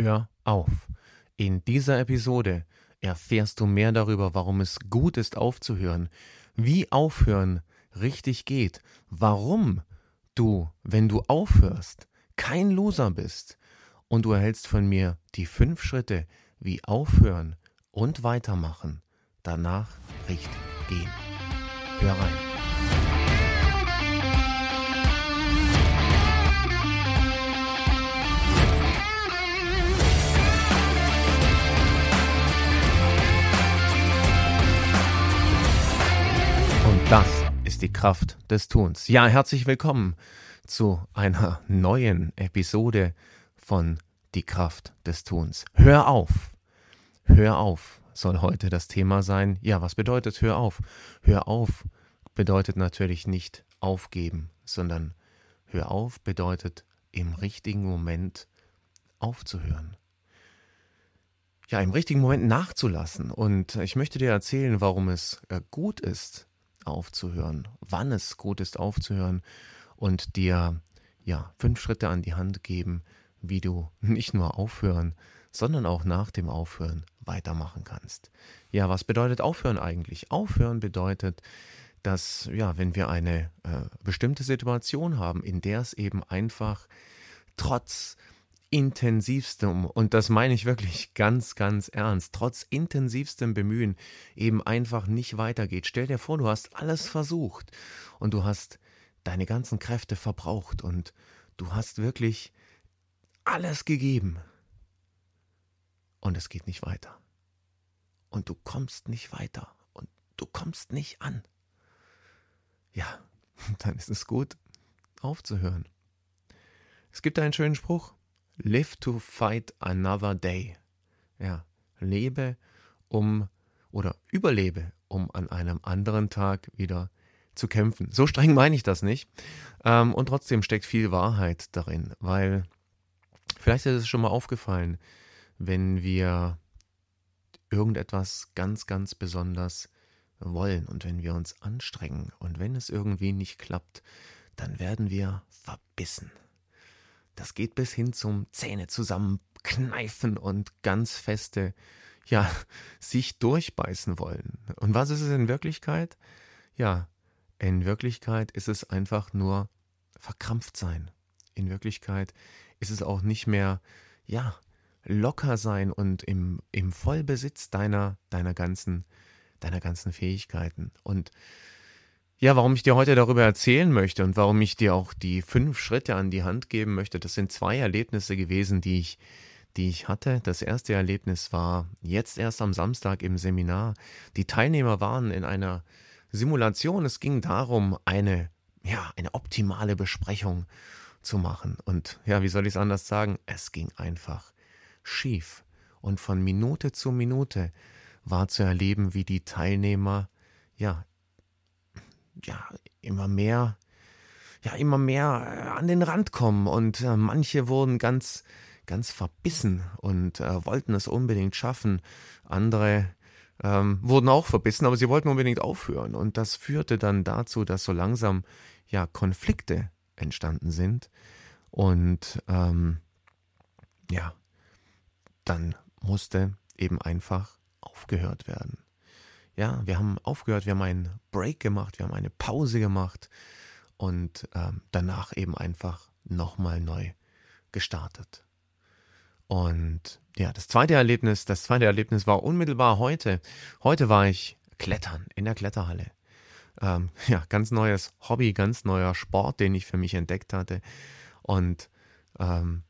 Hör auf. In dieser Episode erfährst du mehr darüber, warum es gut ist aufzuhören, wie aufhören richtig geht, warum du, wenn du aufhörst, kein Loser bist und du erhältst von mir die fünf Schritte, wie aufhören und weitermachen, danach richtig gehen. Hör rein. Das ist die Kraft des Tuns. Ja, herzlich willkommen zu einer neuen Episode von Die Kraft des Tuns. Hör auf. Hör auf soll heute das Thema sein. Ja, was bedeutet hör auf? Hör auf bedeutet natürlich nicht aufgeben, sondern hör auf bedeutet im richtigen Moment aufzuhören. Ja, im richtigen Moment nachzulassen. Und ich möchte dir erzählen, warum es äh, gut ist, aufzuhören, wann es gut ist aufzuhören und dir ja fünf Schritte an die Hand geben, wie du nicht nur aufhören, sondern auch nach dem Aufhören weitermachen kannst. Ja, was bedeutet aufhören eigentlich? Aufhören bedeutet, dass ja, wenn wir eine äh, bestimmte Situation haben, in der es eben einfach trotz intensivstem, und das meine ich wirklich ganz, ganz ernst, trotz intensivstem Bemühen eben einfach nicht weitergeht. Stell dir vor, du hast alles versucht und du hast deine ganzen Kräfte verbraucht und du hast wirklich alles gegeben und es geht nicht weiter. Und du kommst nicht weiter und du kommst nicht an. Ja, dann ist es gut aufzuhören. Es gibt einen schönen Spruch, Live to fight another day. Ja, lebe um oder überlebe, um an einem anderen Tag wieder zu kämpfen. So streng meine ich das nicht. Ähm, und trotzdem steckt viel Wahrheit darin, weil vielleicht ist es schon mal aufgefallen, wenn wir irgendetwas ganz, ganz besonders wollen und wenn wir uns anstrengen und wenn es irgendwie nicht klappt, dann werden wir verbissen. Das geht bis hin zum Zähne zusammenkneifen und ganz feste, ja, sich durchbeißen wollen. Und was ist es in Wirklichkeit? Ja, in Wirklichkeit ist es einfach nur verkrampft sein. In Wirklichkeit ist es auch nicht mehr, ja, locker sein und im, im Vollbesitz deiner, deiner ganzen, deiner ganzen Fähigkeiten. Und ja, warum ich dir heute darüber erzählen möchte und warum ich dir auch die fünf Schritte an die Hand geben möchte, das sind zwei Erlebnisse gewesen, die ich, die ich hatte. Das erste Erlebnis war jetzt erst am Samstag im Seminar. Die Teilnehmer waren in einer Simulation. Es ging darum, eine, ja, eine optimale Besprechung zu machen. Und ja, wie soll ich es anders sagen? Es ging einfach schief. Und von Minute zu Minute war zu erleben, wie die Teilnehmer ja ja, immer mehr, ja, immer mehr äh, an den Rand kommen und äh, manche wurden ganz, ganz verbissen und äh, wollten es unbedingt schaffen. Andere ähm, wurden auch verbissen, aber sie wollten unbedingt aufhören. Und das führte dann dazu, dass so langsam ja Konflikte entstanden sind. Und ähm, ja, dann musste eben einfach aufgehört werden. Ja, wir haben aufgehört, wir haben einen Break gemacht, wir haben eine Pause gemacht und ähm, danach eben einfach nochmal neu gestartet. Und ja, das zweite Erlebnis, das zweite Erlebnis war unmittelbar heute. Heute war ich klettern in der Kletterhalle. Ähm, ja, ganz neues Hobby, ganz neuer Sport, den ich für mich entdeckt hatte. Und ähm,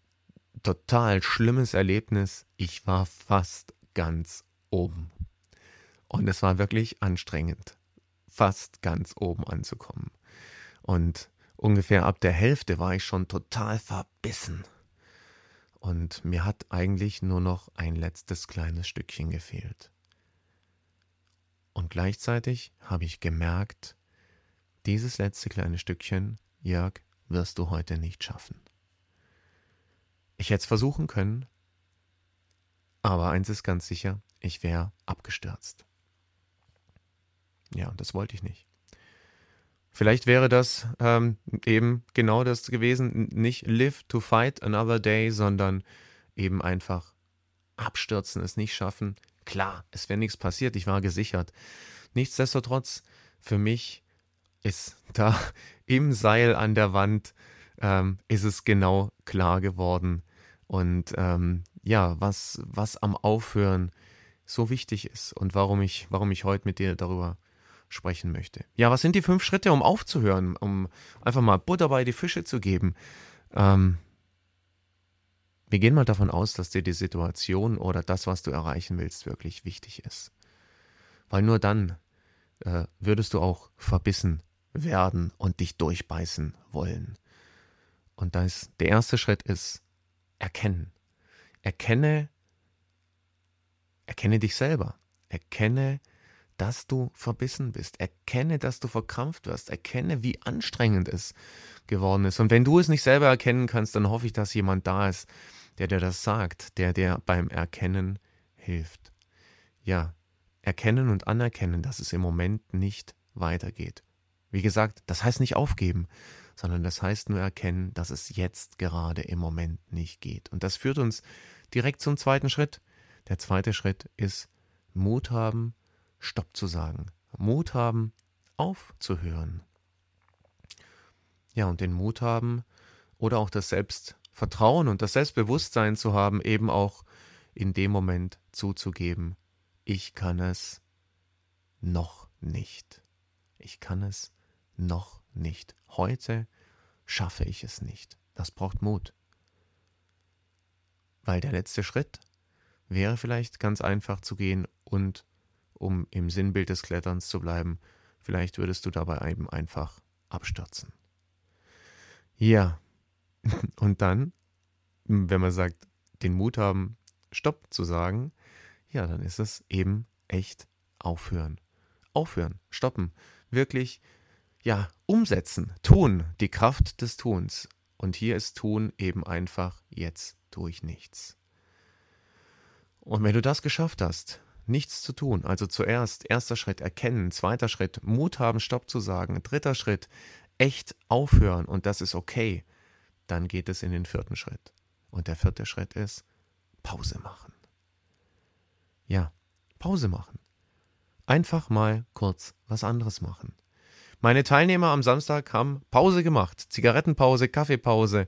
total schlimmes Erlebnis. Ich war fast ganz oben. Und es war wirklich anstrengend, fast ganz oben anzukommen. Und ungefähr ab der Hälfte war ich schon total verbissen. Und mir hat eigentlich nur noch ein letztes kleines Stückchen gefehlt. Und gleichzeitig habe ich gemerkt, dieses letzte kleine Stückchen, Jörg, wirst du heute nicht schaffen. Ich hätte es versuchen können, aber eins ist ganz sicher, ich wäre abgestürzt. Ja, das wollte ich nicht. Vielleicht wäre das ähm, eben genau das gewesen, nicht live to fight another day, sondern eben einfach abstürzen, es nicht schaffen. Klar, es wäre nichts passiert, ich war gesichert. Nichtsdestotrotz, für mich ist da im Seil an der Wand, ähm, ist es genau klar geworden. Und ähm, ja, was, was am Aufhören so wichtig ist und warum ich, warum ich heute mit dir darüber sprechen möchte. Ja, was sind die fünf Schritte, um aufzuhören, um einfach mal Butter bei die Fische zu geben? Ähm, wir gehen mal davon aus, dass dir die Situation oder das, was du erreichen willst, wirklich wichtig ist. Weil nur dann äh, würdest du auch verbissen werden und dich durchbeißen wollen. Und das, der erste Schritt ist erkennen. Erkenne, erkenne dich selber. Erkenne, dass du verbissen bist. Erkenne, dass du verkrampft wirst. Erkenne, wie anstrengend es geworden ist. Und wenn du es nicht selber erkennen kannst, dann hoffe ich, dass jemand da ist, der dir das sagt, der dir beim Erkennen hilft. Ja, erkennen und anerkennen, dass es im Moment nicht weitergeht. Wie gesagt, das heißt nicht aufgeben, sondern das heißt nur erkennen, dass es jetzt gerade im Moment nicht geht. Und das führt uns direkt zum zweiten Schritt. Der zweite Schritt ist Mut haben, Stopp zu sagen. Mut haben, aufzuhören. Ja, und den Mut haben oder auch das Selbstvertrauen und das Selbstbewusstsein zu haben, eben auch in dem Moment zuzugeben, ich kann es noch nicht. Ich kann es noch nicht. Heute schaffe ich es nicht. Das braucht Mut. Weil der letzte Schritt wäre vielleicht ganz einfach zu gehen und, um im Sinnbild des Kletterns zu bleiben, vielleicht würdest du dabei eben einfach abstürzen. Ja, und dann, wenn man sagt, den Mut haben, Stopp zu sagen, ja, dann ist es eben echt aufhören. Aufhören, stoppen, wirklich ja, umsetzen, tun, die Kraft des Tuns. Und hier ist Tun eben einfach, jetzt tue ich nichts. Und wenn du das geschafft hast, nichts zu tun, also zuerst erster Schritt erkennen, zweiter Schritt Mut haben, Stopp zu sagen, dritter Schritt echt aufhören und das ist okay, dann geht es in den vierten Schritt. Und der vierte Schritt ist Pause machen. Ja, Pause machen. Einfach mal kurz was anderes machen. Meine Teilnehmer am Samstag haben Pause gemacht, Zigarettenpause, Kaffeepause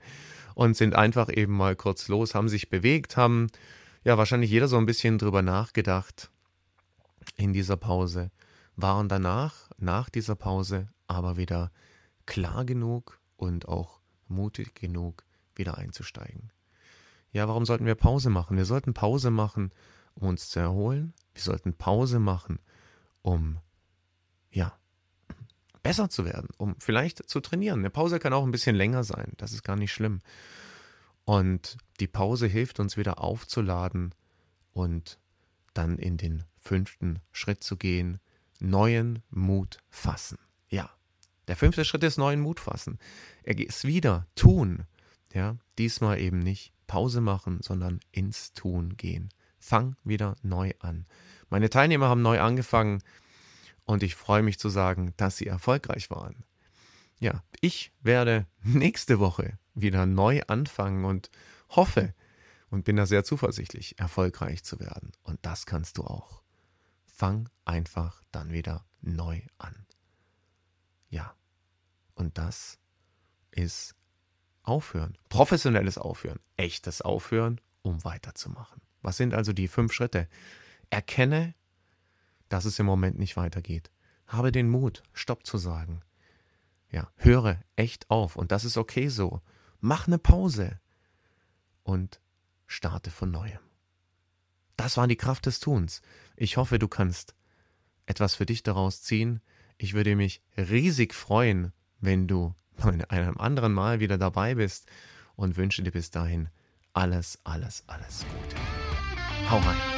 und sind einfach eben mal kurz los, haben sich bewegt, haben ja wahrscheinlich jeder so ein bisschen drüber nachgedacht in dieser Pause, waren danach, nach dieser Pause, aber wieder klar genug und auch mutig genug, wieder einzusteigen. Ja, warum sollten wir Pause machen? Wir sollten Pause machen, um uns zu erholen. Wir sollten Pause machen, um ja, besser zu werden, um vielleicht zu trainieren. Eine Pause kann auch ein bisschen länger sein, das ist gar nicht schlimm. Und die Pause hilft uns wieder aufzuladen und dann in den fünften Schritt zu gehen, neuen Mut fassen. Ja, der fünfte Schritt ist neuen Mut fassen. Er ist wieder tun. Ja, diesmal eben nicht Pause machen, sondern ins Tun gehen. Fang wieder neu an. Meine Teilnehmer haben neu angefangen und ich freue mich zu sagen, dass sie erfolgreich waren. Ja, ich werde nächste Woche wieder neu anfangen und hoffe und bin da sehr zuversichtlich, erfolgreich zu werden. Und das kannst du auch. Fang einfach dann wieder neu an. Ja, und das ist Aufhören, professionelles Aufhören, echtes Aufhören, um weiterzumachen. Was sind also die fünf Schritte? Erkenne, dass es im Moment nicht weitergeht. Habe den Mut, Stopp zu sagen. Ja, höre echt auf und das ist okay so. Mach eine Pause und starte von neuem. Das war die Kraft des Tuns. Ich hoffe, du kannst etwas für dich daraus ziehen. Ich würde mich riesig freuen, wenn du bei einem anderen Mal wieder dabei bist und wünsche dir bis dahin alles, alles, alles Gute. Hau rein.